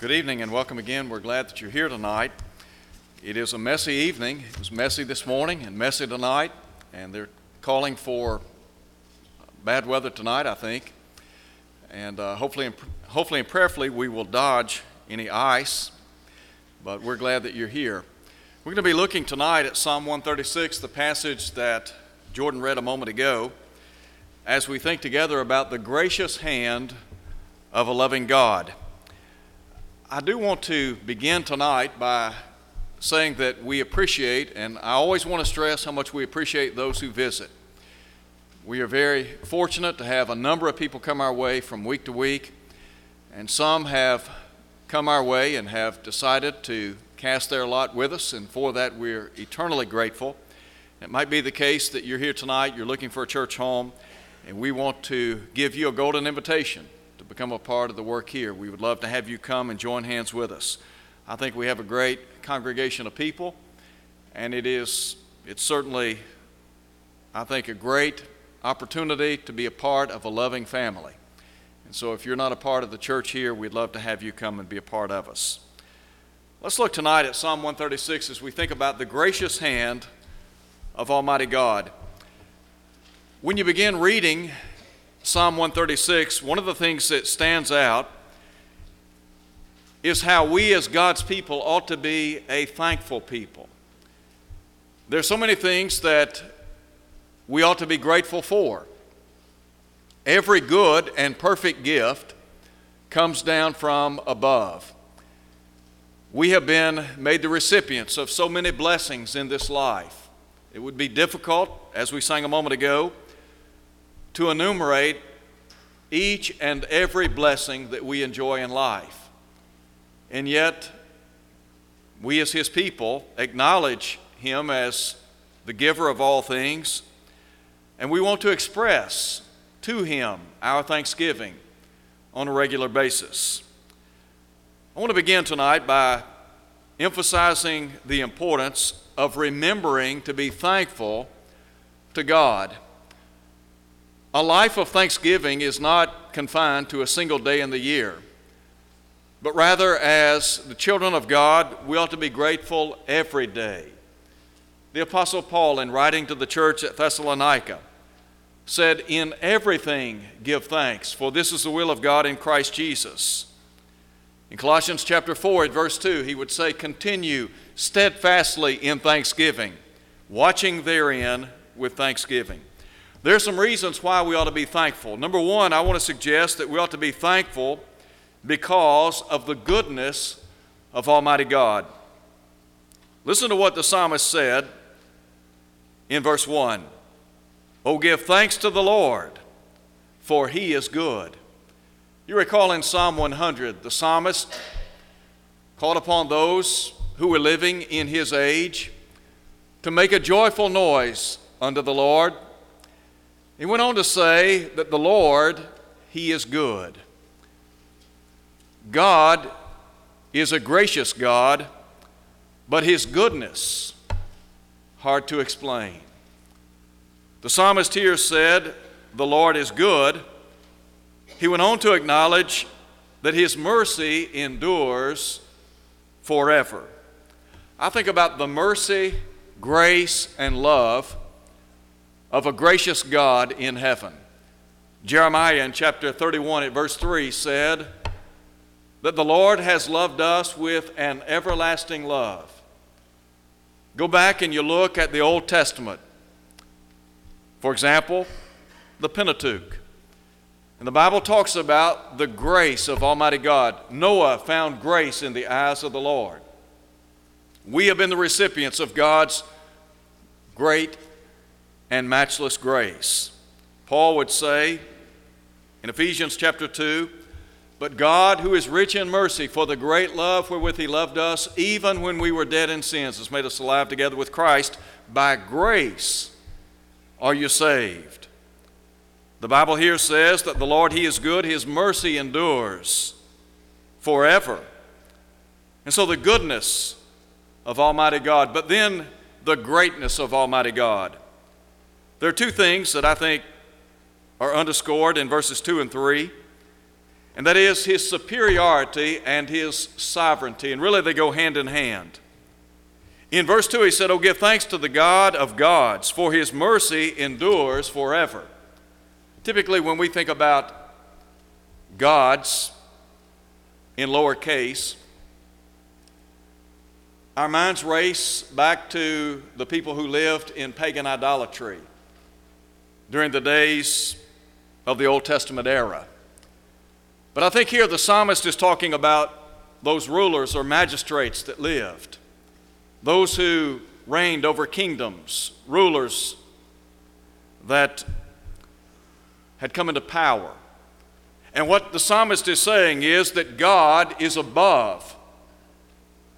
Good evening and welcome again. We're glad that you're here tonight. It is a messy evening. It was messy this morning and messy tonight, and they're calling for bad weather tonight, I think. And uh, hopefully, and, hopefully and prayerfully, we will dodge any ice, but we're glad that you're here. We're going to be looking tonight at Psalm 136, the passage that Jordan read a moment ago, as we think together about the gracious hand of a loving God. I do want to begin tonight by saying that we appreciate, and I always want to stress how much we appreciate those who visit. We are very fortunate to have a number of people come our way from week to week, and some have come our way and have decided to cast their lot with us, and for that we're eternally grateful. It might be the case that you're here tonight, you're looking for a church home, and we want to give you a golden invitation become a part of the work here. We would love to have you come and join hands with us. I think we have a great congregation of people, and it is it's certainly, I think, a great opportunity to be a part of a loving family. And so, if you're not a part of the church here, we'd love to have you come and be a part of us. Let's look tonight at Psalm 136 as we think about the gracious hand of Almighty God. When you begin reading Psalm 136, one of the things that stands out is how we as God's people ought to be a thankful people. There's so many things that we ought to be grateful for. Every good and perfect gift comes down from above. We have been made the recipients of so many blessings in this life. It would be difficult, as we sang a moment ago, to enumerate each and every blessing that we enjoy in life. And yet, we as His people acknowledge Him as the giver of all things, and we want to express to Him our thanksgiving on a regular basis. I want to begin tonight by emphasizing the importance of remembering to be thankful to God. A life of thanksgiving is not confined to a single day in the year, but rather, as the children of God, we ought to be grateful every day. The Apostle Paul, in writing to the church at Thessalonica, said, In everything give thanks, for this is the will of God in Christ Jesus. In Colossians chapter 4, at verse 2, he would say, Continue steadfastly in thanksgiving, watching therein with thanksgiving. There are some reasons why we ought to be thankful. Number one, I want to suggest that we ought to be thankful because of the goodness of Almighty God. Listen to what the psalmist said in verse 1 Oh, give thanks to the Lord, for he is good. You recall in Psalm 100, the psalmist called upon those who were living in his age to make a joyful noise unto the Lord he went on to say that the Lord, He is good. God is a gracious God, but His goodness, hard to explain. The psalmist here said, The Lord is good. He went on to acknowledge that His mercy endures forever. I think about the mercy, grace, and love of a gracious God in heaven. Jeremiah in chapter 31 at verse 3 said that the Lord has loved us with an everlasting love. Go back and you look at the Old Testament. For example, the Pentateuch. And the Bible talks about the grace of Almighty God. Noah found grace in the eyes of the Lord. We have been the recipients of God's great and matchless grace. Paul would say in Ephesians chapter 2 But God, who is rich in mercy, for the great love wherewith He loved us, even when we were dead in sins, has made us alive together with Christ. By grace are you saved. The Bible here says that the Lord, He is good, His mercy endures forever. And so the goodness of Almighty God, but then the greatness of Almighty God. There are two things that I think are underscored in verses 2 and 3. and that is his superiority and his sovereignty. And really, they go hand in hand. In verse 2, he said, Oh, give thanks to the God of gods, for his mercy endures forever. Typically, when we think about gods in lowercase, our minds race back to the people who lived in pagan idolatry during the days of the Old Testament era. But I think here the psalmist is talking about those rulers or magistrates that lived, those who reigned over kingdoms, rulers that had come into power. And what the psalmist is saying is that God is above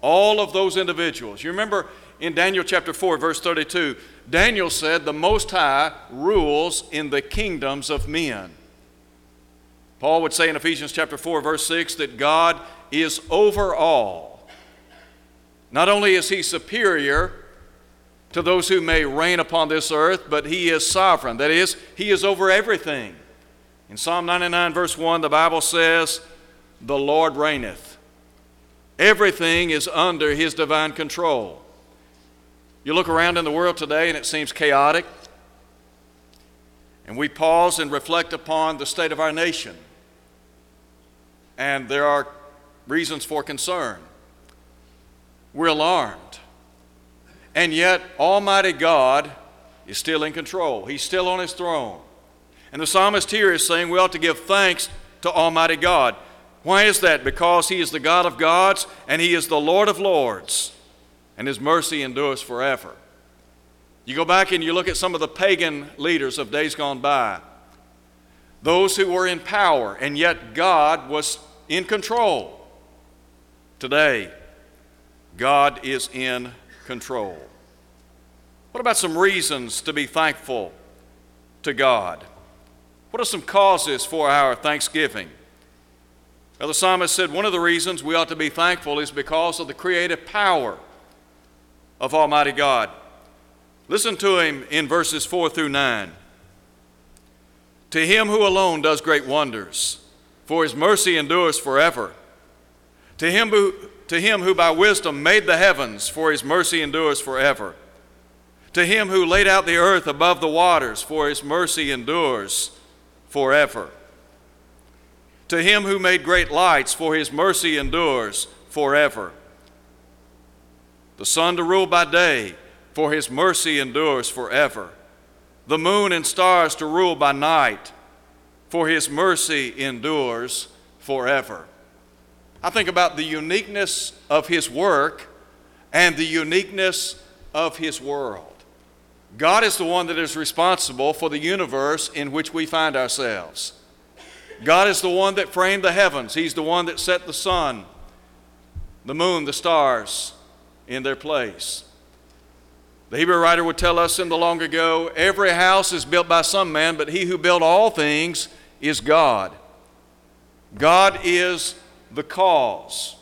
all of those individuals. You remember in Daniel chapter 4, verse 32, Daniel said, The Most High rules in the kingdoms of men. Paul would say in Ephesians chapter 4, verse 6, that God is over all. Not only is he superior to those who may reign upon this earth, but he is sovereign. That is, he is over everything. In Psalm 99, verse 1, the Bible says, The Lord reigneth. Everything is under his divine control. You look around in the world today and it seems chaotic. And we pause and reflect upon the state of our nation. And there are reasons for concern. We're alarmed. And yet, Almighty God is still in control, He's still on His throne. And the psalmist here is saying we ought to give thanks to Almighty God. Why is that? Because He is the God of gods and He is the Lord of lords, and His mercy endures forever. You go back and you look at some of the pagan leaders of days gone by, those who were in power, and yet God was in control. Today, God is in control. What about some reasons to be thankful to God? What are some causes for our thanksgiving? Well, the psalmist said one of the reasons we ought to be thankful is because of the creative power of Almighty God. Listen to him in verses 4 through 9. To him who alone does great wonders, for his mercy endures forever. To him who, to him who by wisdom made the heavens, for his mercy endures forever. To him who laid out the earth above the waters, for his mercy endures forever. To him who made great lights, for his mercy endures forever. The sun to rule by day, for his mercy endures forever. The moon and stars to rule by night, for his mercy endures forever. I think about the uniqueness of his work and the uniqueness of his world. God is the one that is responsible for the universe in which we find ourselves. God is the one that framed the heavens, He's the one that set the sun, the moon, the stars in their place. The Hebrew writer would tell us in the long ago every house is built by some man, but he who built all things is God. God is the cause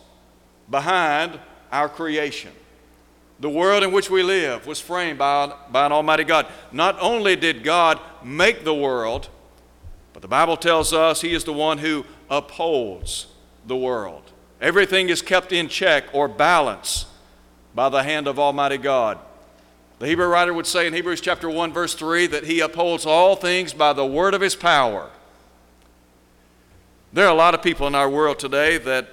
behind our creation. The world in which we live was framed by, by an Almighty God. Not only did God make the world, but the Bible tells us He is the one who upholds the world. Everything is kept in check or balance by the hand of Almighty God. The Hebrew writer would say in Hebrews chapter 1, verse 3, that He upholds all things by the word of His power. There are a lot of people in our world today that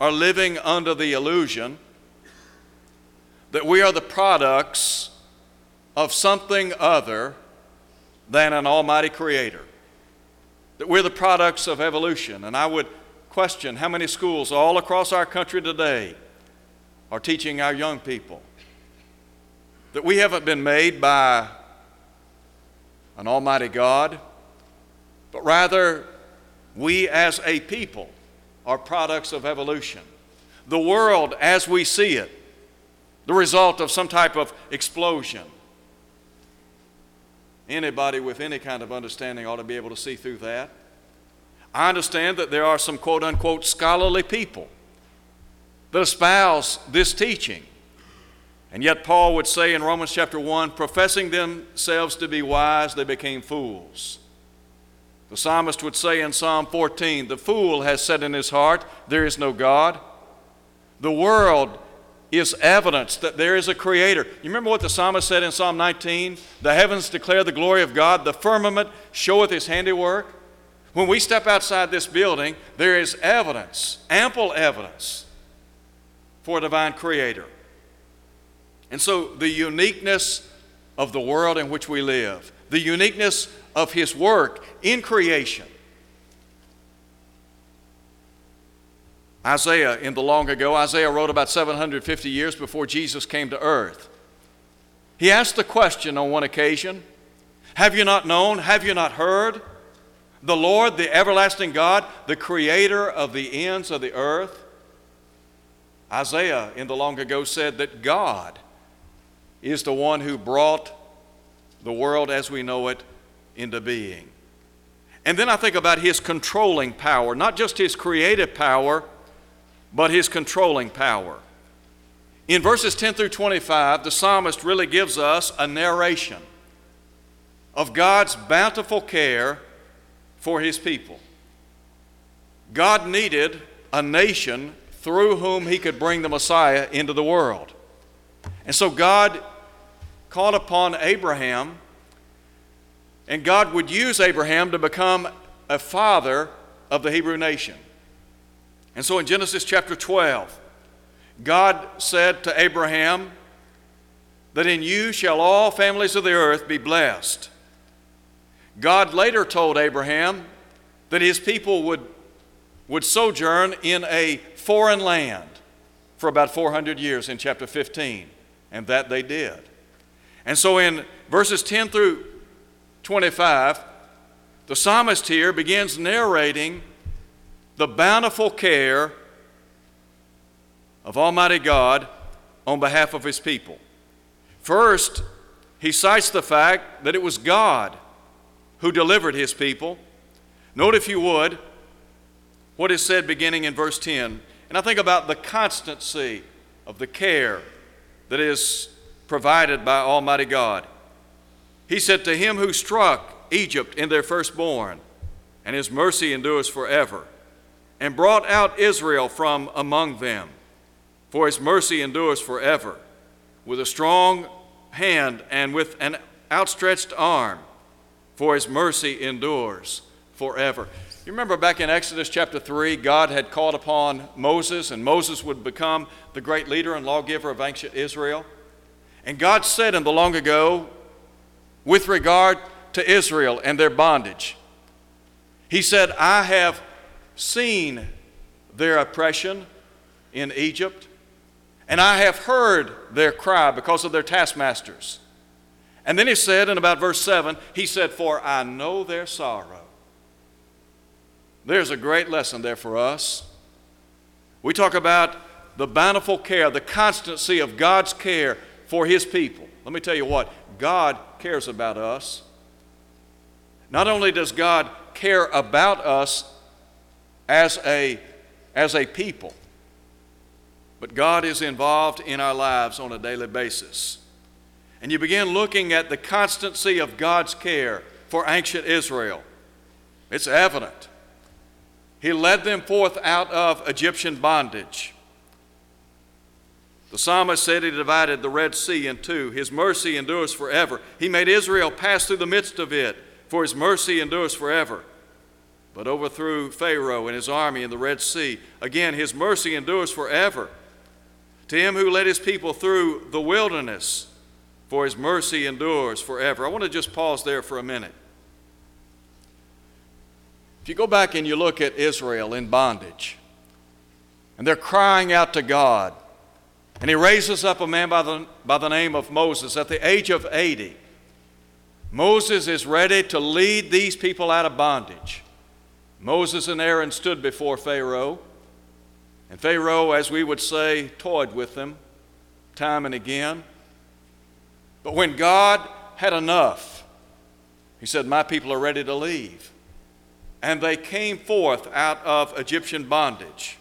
are living under the illusion that we are the products of something other than an almighty creator, that we're the products of evolution. And I would question how many schools all across our country today are teaching our young people that we haven't been made by an almighty God, but rather we as a people are products of evolution. The world as we see it the result of some type of explosion. Anybody with any kind of understanding ought to be able to see through that. I understand that there are some quote unquote scholarly people that espouse this teaching. And yet, Paul would say in Romans chapter 1 professing themselves to be wise, they became fools. The psalmist would say in Psalm 14, The fool has said in his heart, There is no God. The world is evidence that there is a creator. You remember what the psalmist said in Psalm 19? The heavens declare the glory of God, the firmament showeth his handiwork. When we step outside this building, there is evidence, ample evidence, for a divine creator. And so the uniqueness of the world in which we live, the uniqueness of his work in creation, Isaiah, in the long ago, Isaiah wrote about 750 years before Jesus came to earth. He asked the question on one occasion Have you not known? Have you not heard? The Lord, the everlasting God, the creator of the ends of the earth. Isaiah, in the long ago, said that God is the one who brought the world as we know it into being. And then I think about his controlling power, not just his creative power but his controlling power. In verses 10 through 25, the psalmist really gives us a narration of God's bountiful care for his people. God needed a nation through whom he could bring the Messiah into the world. And so God called upon Abraham, and God would use Abraham to become a father of the Hebrew nation. And so in Genesis chapter 12, God said to Abraham, that in you shall all families of the earth be blessed. God later told Abraham that his people would, would sojourn in a foreign land for about 400 years in chapter 15, and that they did. And so in verses 10 through 25, the psalmist here begins narrating the bountiful care of Almighty God on behalf of His people. First, he cites the fact that it was God who delivered His people. Note, if you would, what is said beginning in verse 10. And I think about the constancy of the care that is provided by Almighty God. He said, To him who struck Egypt in their firstborn, and his mercy endures forever and brought out Israel from among them. For his mercy endures forever, with a strong hand and with an outstretched arm, for his mercy endures forever. You remember back in Exodus chapter 3, God had called upon Moses, and Moses would become the great leader and lawgiver of ancient Israel. And God said in the long ago, with regard to Israel and their bondage, He said, I have seen their oppression in Egypt, and I have heard their cry because of their taskmasters. And then he said in about verse 7, he said, For I know their sorrow. There's a great lesson there for us. We talk about the bountiful care, the constancy of God's care for his people. Let me tell you what, God cares about us. Not only does God care about us as a, as a people. But God is involved in our lives on a daily basis. And you begin looking at the constancy of God's care for ancient Israel. It's evident. He led them forth out of Egyptian bondage. The psalmist said he divided the Red Sea in two. His mercy endures forever. He made Israel pass through the midst of it, for his mercy endures forever but overthrew Pharaoh and his army in the Red Sea. Again, his mercy endures forever. To him who led his people through the wilderness, for his mercy endures forever. I want to just pause there for a minute. If you go back and you look at Israel in bondage, and they're crying out to God, and he raises up a man by the, by the name of Moses at the age of 80. Moses is ready to lead these people out of bondage. Moses and Aaron stood before Pharaoh, and Pharaoh, as we would say, toyed with them time and again. But when God had enough, he said, My people are ready to leave. And they came forth out of Egyptian bondage.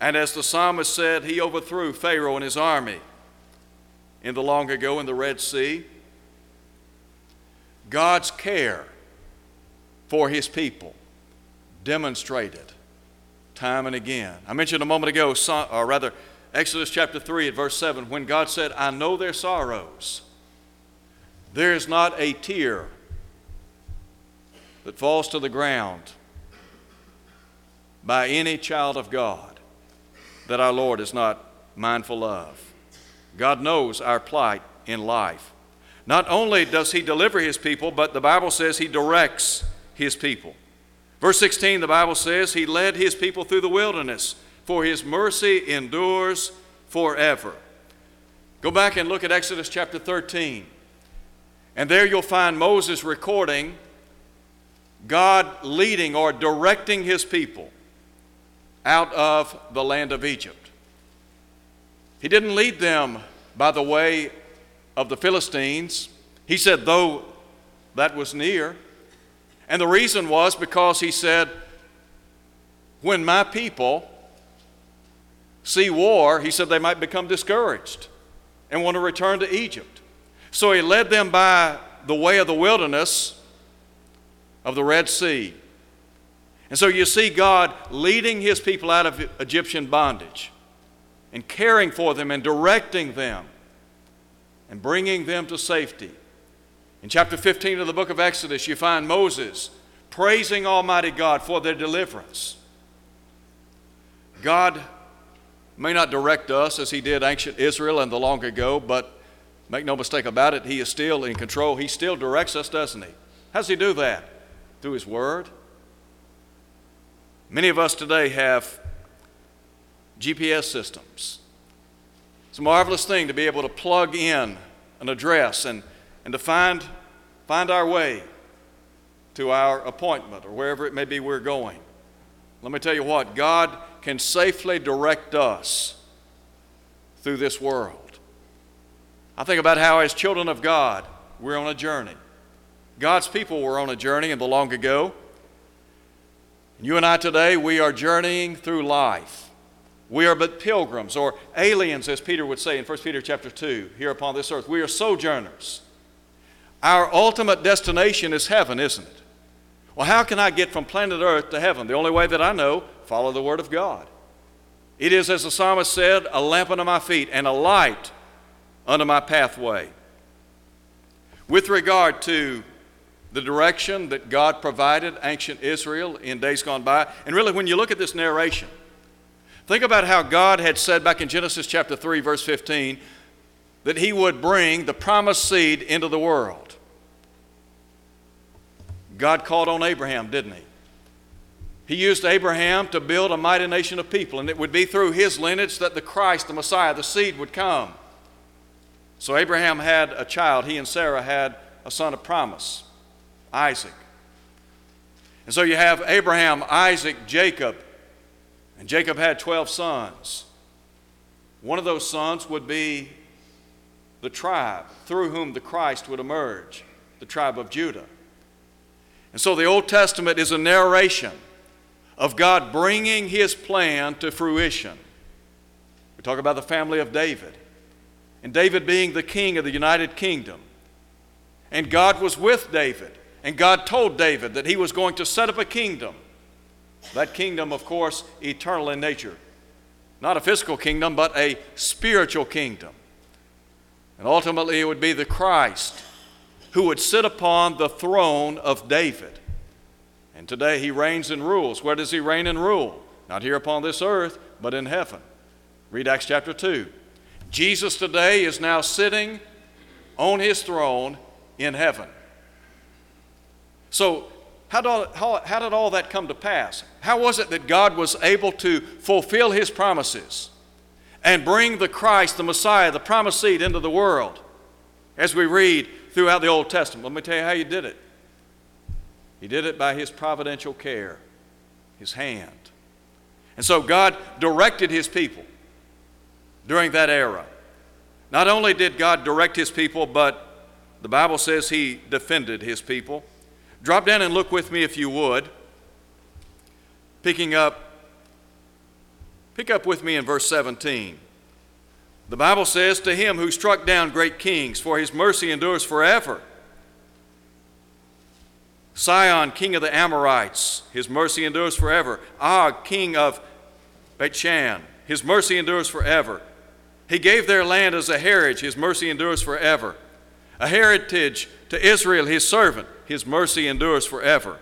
And as the psalmist said, he overthrew Pharaoh and his army in the long ago in the Red Sea. God's care for his people, demonstrated time and again. I mentioned a moment ago, or rather, Exodus chapter 3 at verse 7, when God said, I know their sorrows. There is not a tear that falls to the ground by any child of God that our Lord is not mindful of. God knows our plight in life. Not only does He deliver His people, but the Bible says He directs His people. Verse 16, the Bible says, He led His people through the wilderness, for His mercy endures forever. Go back and look at Exodus chapter 13. And there you'll find Moses recording God leading or directing his people out of the land of Egypt. He didn't lead them by the way of the Philistines. He said, though that was near. And the reason was because he said, when my people see war, he said they might become discouraged and want to return to Egypt. So he led them by the way of the wilderness of the Red Sea. And so you see God leading his people out of Egyptian bondage and caring for them and directing them and bringing them to safety. In chapter 15 of the book of Exodus, you find Moses praising Almighty God for their deliverance. God may not direct us as he did ancient Israel and the long ago, but Make no mistake about it, He is still in control. He still directs us, doesn't He? How does He do that? Through His Word. Many of us today have GPS systems. It's a marvelous thing to be able to plug in an address and, and to find, find our way to our appointment or wherever it may be we're going. Let me tell you what, God can safely direct us through this world. I think about how, as children of God, we're on a journey. God's people were on a journey in the long ago. You and I today, we are journeying through life. We are but pilgrims or aliens, as Peter would say in 1 Peter chapter 2, here upon this earth. We are sojourners. Our ultimate destination is heaven, isn't it? Well, how can I get from planet earth to heaven? The only way that I know, follow the Word of God. It is, as the psalmist said, a lamp unto my feet and a light unto my pathway. With regard to the direction that God provided ancient Israel in days gone by, and really when you look at this narration, think about how God had said back in Genesis chapter 3, verse 15, that He would bring the promised seed into the world. God called on Abraham, didn't He? He used Abraham to build a mighty nation of people, and it would be through his lineage that the Christ, the Messiah, the seed would come. So Abraham had a child. He and Sarah had a son of promise, Isaac. And so you have Abraham, Isaac, Jacob. And Jacob had 12 sons. One of those sons would be the tribe through whom the Christ would emerge, the tribe of Judah. And so the Old Testament is a narration of God bringing his plan to fruition. We talk about the family of David and David being the king of the United Kingdom. And God was with David, and God told David that he was going to set up a kingdom. That kingdom, of course, eternal in nature. Not a physical kingdom, but a spiritual kingdom. And ultimately, it would be the Christ who would sit upon the throne of David. And today he reigns and rules. Where does he reign and rule? Not here upon this earth, but in heaven. Read Acts chapter 2. Jesus today is now sitting on his throne in heaven. So, how did, how, how did all that come to pass? How was it that God was able to fulfill his promises and bring the Christ, the Messiah, the promised seed into the world? As we read throughout the Old Testament, let me tell you how he did it. He did it by his providential care, his hand. And so God directed his people during that era. Not only did God direct his people, but the Bible says he defended his people. Drop down and look with me if you would. Picking up pick up with me in verse 17. The Bible says to him who struck down great kings for his mercy endures forever. Sihon, king of the Amorites, his mercy endures forever. Og, king of Bashan, his mercy endures forever. He gave their land as a heritage, his mercy endures forever. A heritage to Israel, his servant, his mercy endures forever.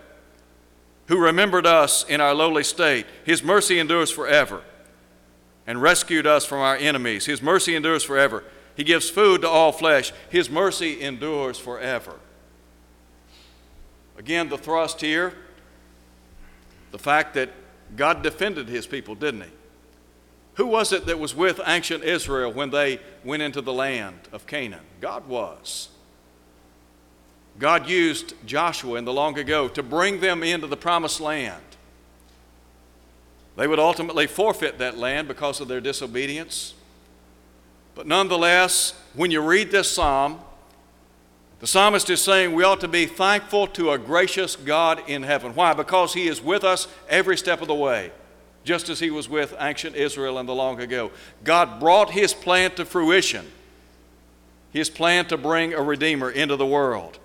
Who remembered us in our lowly state, his mercy endures forever. And rescued us from our enemies, his mercy endures forever. He gives food to all flesh, his mercy endures forever. Again, the thrust here the fact that God defended his people, didn't he? Who was it that was with ancient Israel when they went into the land of Canaan? God was. God used Joshua in the long ago to bring them into the promised land. They would ultimately forfeit that land because of their disobedience. But nonetheless, when you read this psalm, the psalmist is saying we ought to be thankful to a gracious God in heaven. Why? Because he is with us every step of the way just as he was with ancient Israel in the long ago. God brought his plan to fruition, his plan to bring a Redeemer into the world.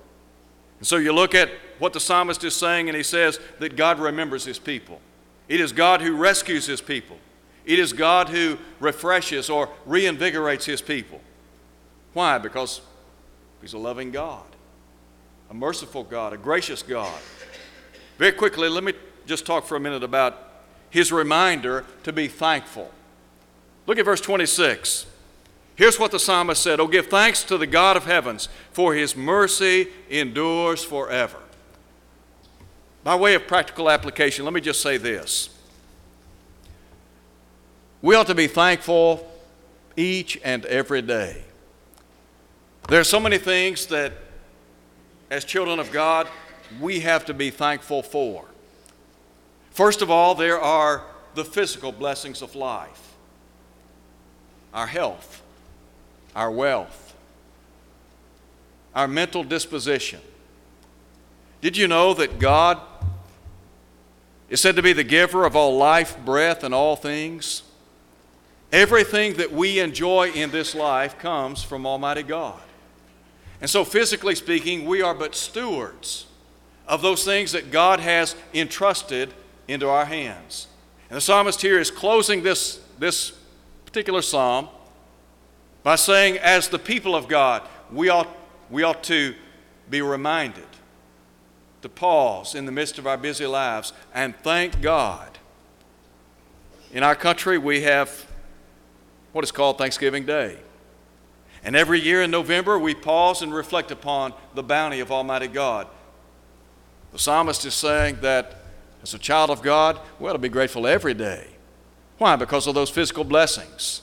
And so you look at what the psalmist is saying, and he says that God remembers his people. It is God who rescues his people, it is God who refreshes or reinvigorates his people. Why? Because he's a loving God, a merciful God, a gracious God. Very quickly, let me just talk for a minute about his reminder to be thankful. Look at verse 26. Here's what the psalmist said Oh, give thanks to the God of heavens, for his mercy endures forever. By way of practical application, let me just say this. We ought to be thankful each and every day. There are so many things that, as children of God, we have to be thankful for. First of all, there are the physical blessings of life our health, our wealth, our mental disposition. Did you know that God is said to be the giver of all life, breath, and all things? Everything that we enjoy in this life comes from Almighty God. And so, physically speaking, we are but stewards of those things that God has entrusted into our hands. And the psalmist here is closing this, this particular psalm by saying, as the people of God, we ought, we ought to be reminded to pause in the midst of our busy lives and thank God. In our country, we have what is called Thanksgiving Day. And every year in November, we pause and reflect upon the bounty of Almighty God. The psalmist is saying that as a child of God, we ought to be grateful every day. Why? Because of those physical blessings.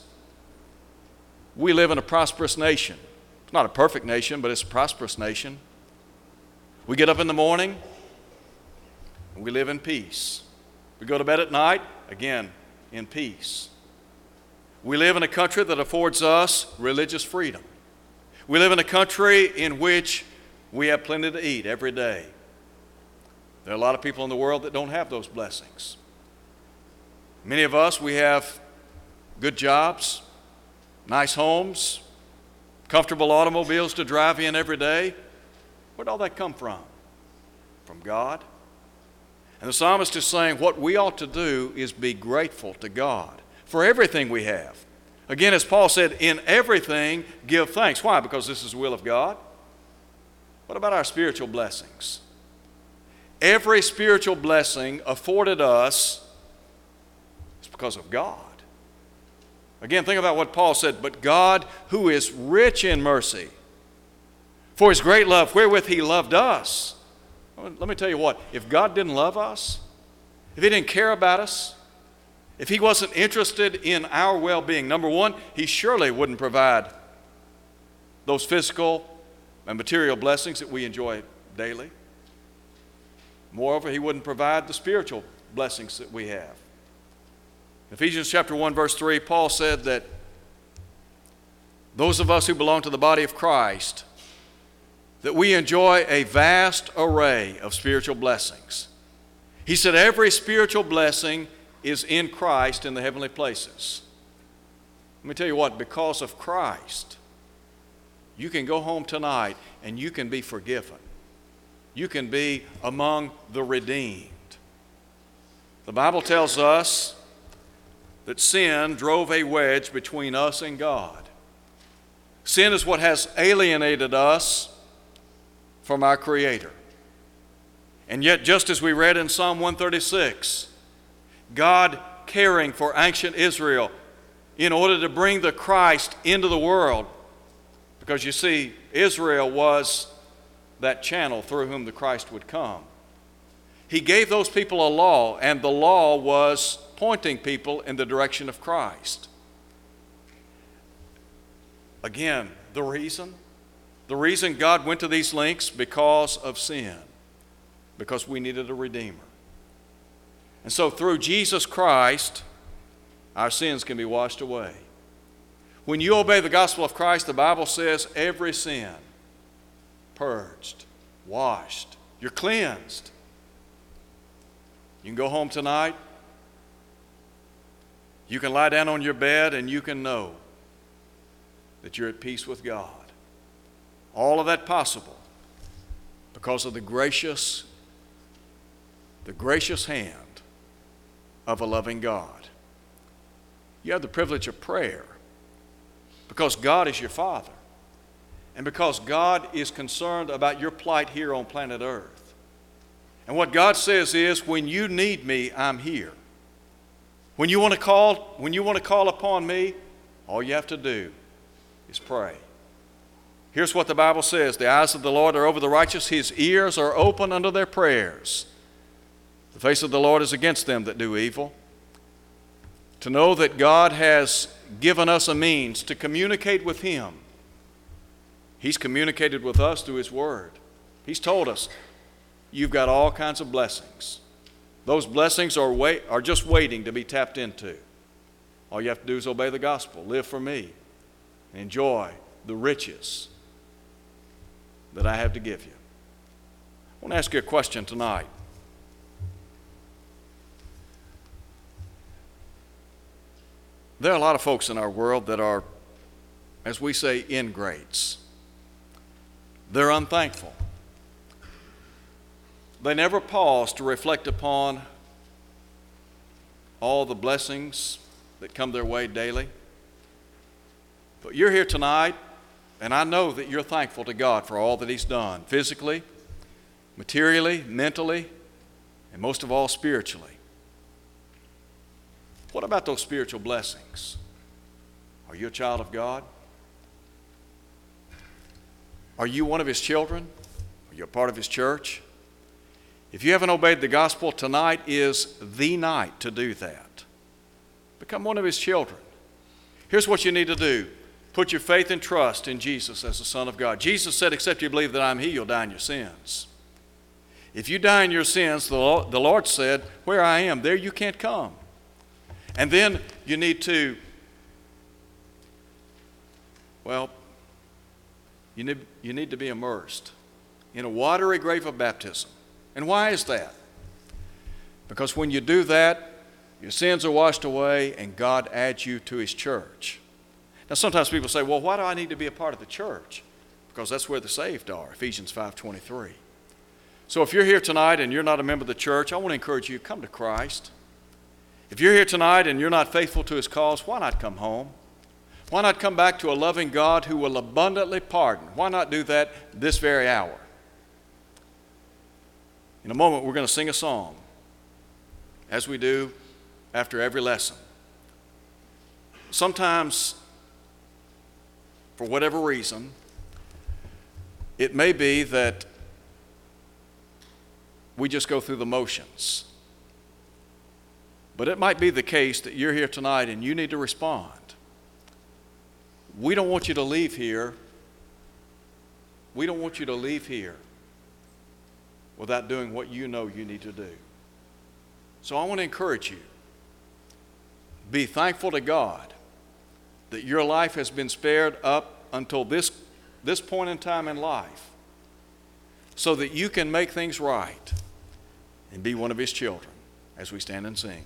We live in a prosperous nation. It's not a perfect nation, but it's a prosperous nation. We get up in the morning we live in peace. We go to bed at night, again, in peace. We live in a country that affords us religious freedom. We live in a country in which we have plenty to eat every day. There are a lot of people in the world that don't have those blessings. Many of us, we have good jobs, nice homes, comfortable automobiles to drive in every day. Where'd all that come from? From God. And the psalmist is saying what we ought to do is be grateful to God for everything we have. Again, as Paul said, in everything give thanks. Why? Because this is the will of God. What about our spiritual blessings? Every spiritual blessing afforded us is because of God. Again, think about what Paul said, but God, who is rich in mercy, for his great love, wherewith he loved us. Let me tell you what, if God didn't love us, if he didn't care about us, if he wasn't interested in our well being, number one, he surely wouldn't provide those physical and material blessings that we enjoy daily. Moreover, he wouldn't provide the spiritual blessings that we have. Ephesians chapter 1 verse 3, Paul said that those of us who belong to the body of Christ that we enjoy a vast array of spiritual blessings. He said every spiritual blessing is in Christ in the heavenly places. Let me tell you what, because of Christ, you can go home tonight and you can be forgiven. You can be among the redeemed. The Bible tells us that sin drove a wedge between us and God. Sin is what has alienated us from our Creator. And yet, just as we read in Psalm 136, God caring for ancient Israel in order to bring the Christ into the world, because you see, Israel was that channel through whom the Christ would come. He gave those people a law, and the law was pointing people in the direction of Christ. Again, the reason? The reason God went to these lengths because of sin, because we needed a Redeemer. And so through Jesus Christ, our sins can be washed away. When you obey the gospel of Christ, the Bible says every sin purged, washed, you're cleansed. You can go home tonight. You can lie down on your bed and you can know that you're at peace with God. All of that possible because of the gracious the gracious hand of a loving God. You have the privilege of prayer because God is your Father and because God is concerned about your plight here on planet Earth. And what God says is, when you need me, I'm here. When you want to call, when you want to call upon me, all you have to do is pray. Here's what the Bible says The eyes of the Lord are over the righteous, his ears are open unto their prayers. The face of the Lord is against them that do evil. To know that God has given us a means to communicate with Him. He's communicated with us through His Word. He's told us, you've got all kinds of blessings. Those blessings are, wait, are just waiting to be tapped into. All you have to do is obey the gospel, live for me, enjoy the riches that I have to give you. I want to ask you a question tonight. There are a lot of folks in our world that are, as we say, ingrates. They're unthankful. They never pause to reflect upon all the blessings that come their way daily. But you're here tonight, and I know that you're thankful to God for all that He's done physically, materially, mentally, and most of all, spiritually. What about those spiritual blessings? Are you a child of God? Are you one of His children? Are you a part of His church? If you haven't obeyed the gospel, tonight is the night to do that. Become one of his children. Here's what you need to do put your faith and trust in Jesus as the Son of God. Jesus said, Except you believe that I'm He, you'll die in your sins. If you die in your sins, the Lord said, Where I am, there you can't come. And then you need to, well, you need, you need to be immersed in a watery grave of baptism. And why is that? Because when you do that, your sins are washed away and God adds you to His church. Now sometimes people say, well, why do I need to be a part of the church? Because that's where the saved are, Ephesians 5.23. So if you're here tonight and you're not a member of the church, I want to encourage you, to come to Christ. If you're here tonight and you're not faithful to His cause, why not come home? Why not come back to a loving God who will abundantly pardon? Why not do that this very hour? In a moment, we're going to sing a song, as we do after every lesson. Sometimes, for whatever reason, it may be that we just go through the motions. But it might be the case that you're here tonight and you need to respond. We don't want you to leave here. We don't want you to leave here without doing what you know you need to do. So I want to encourage you be thankful to God that your life has been spared up until this, this point in time in life so that you can make things right and be one of His children as we stand and sing.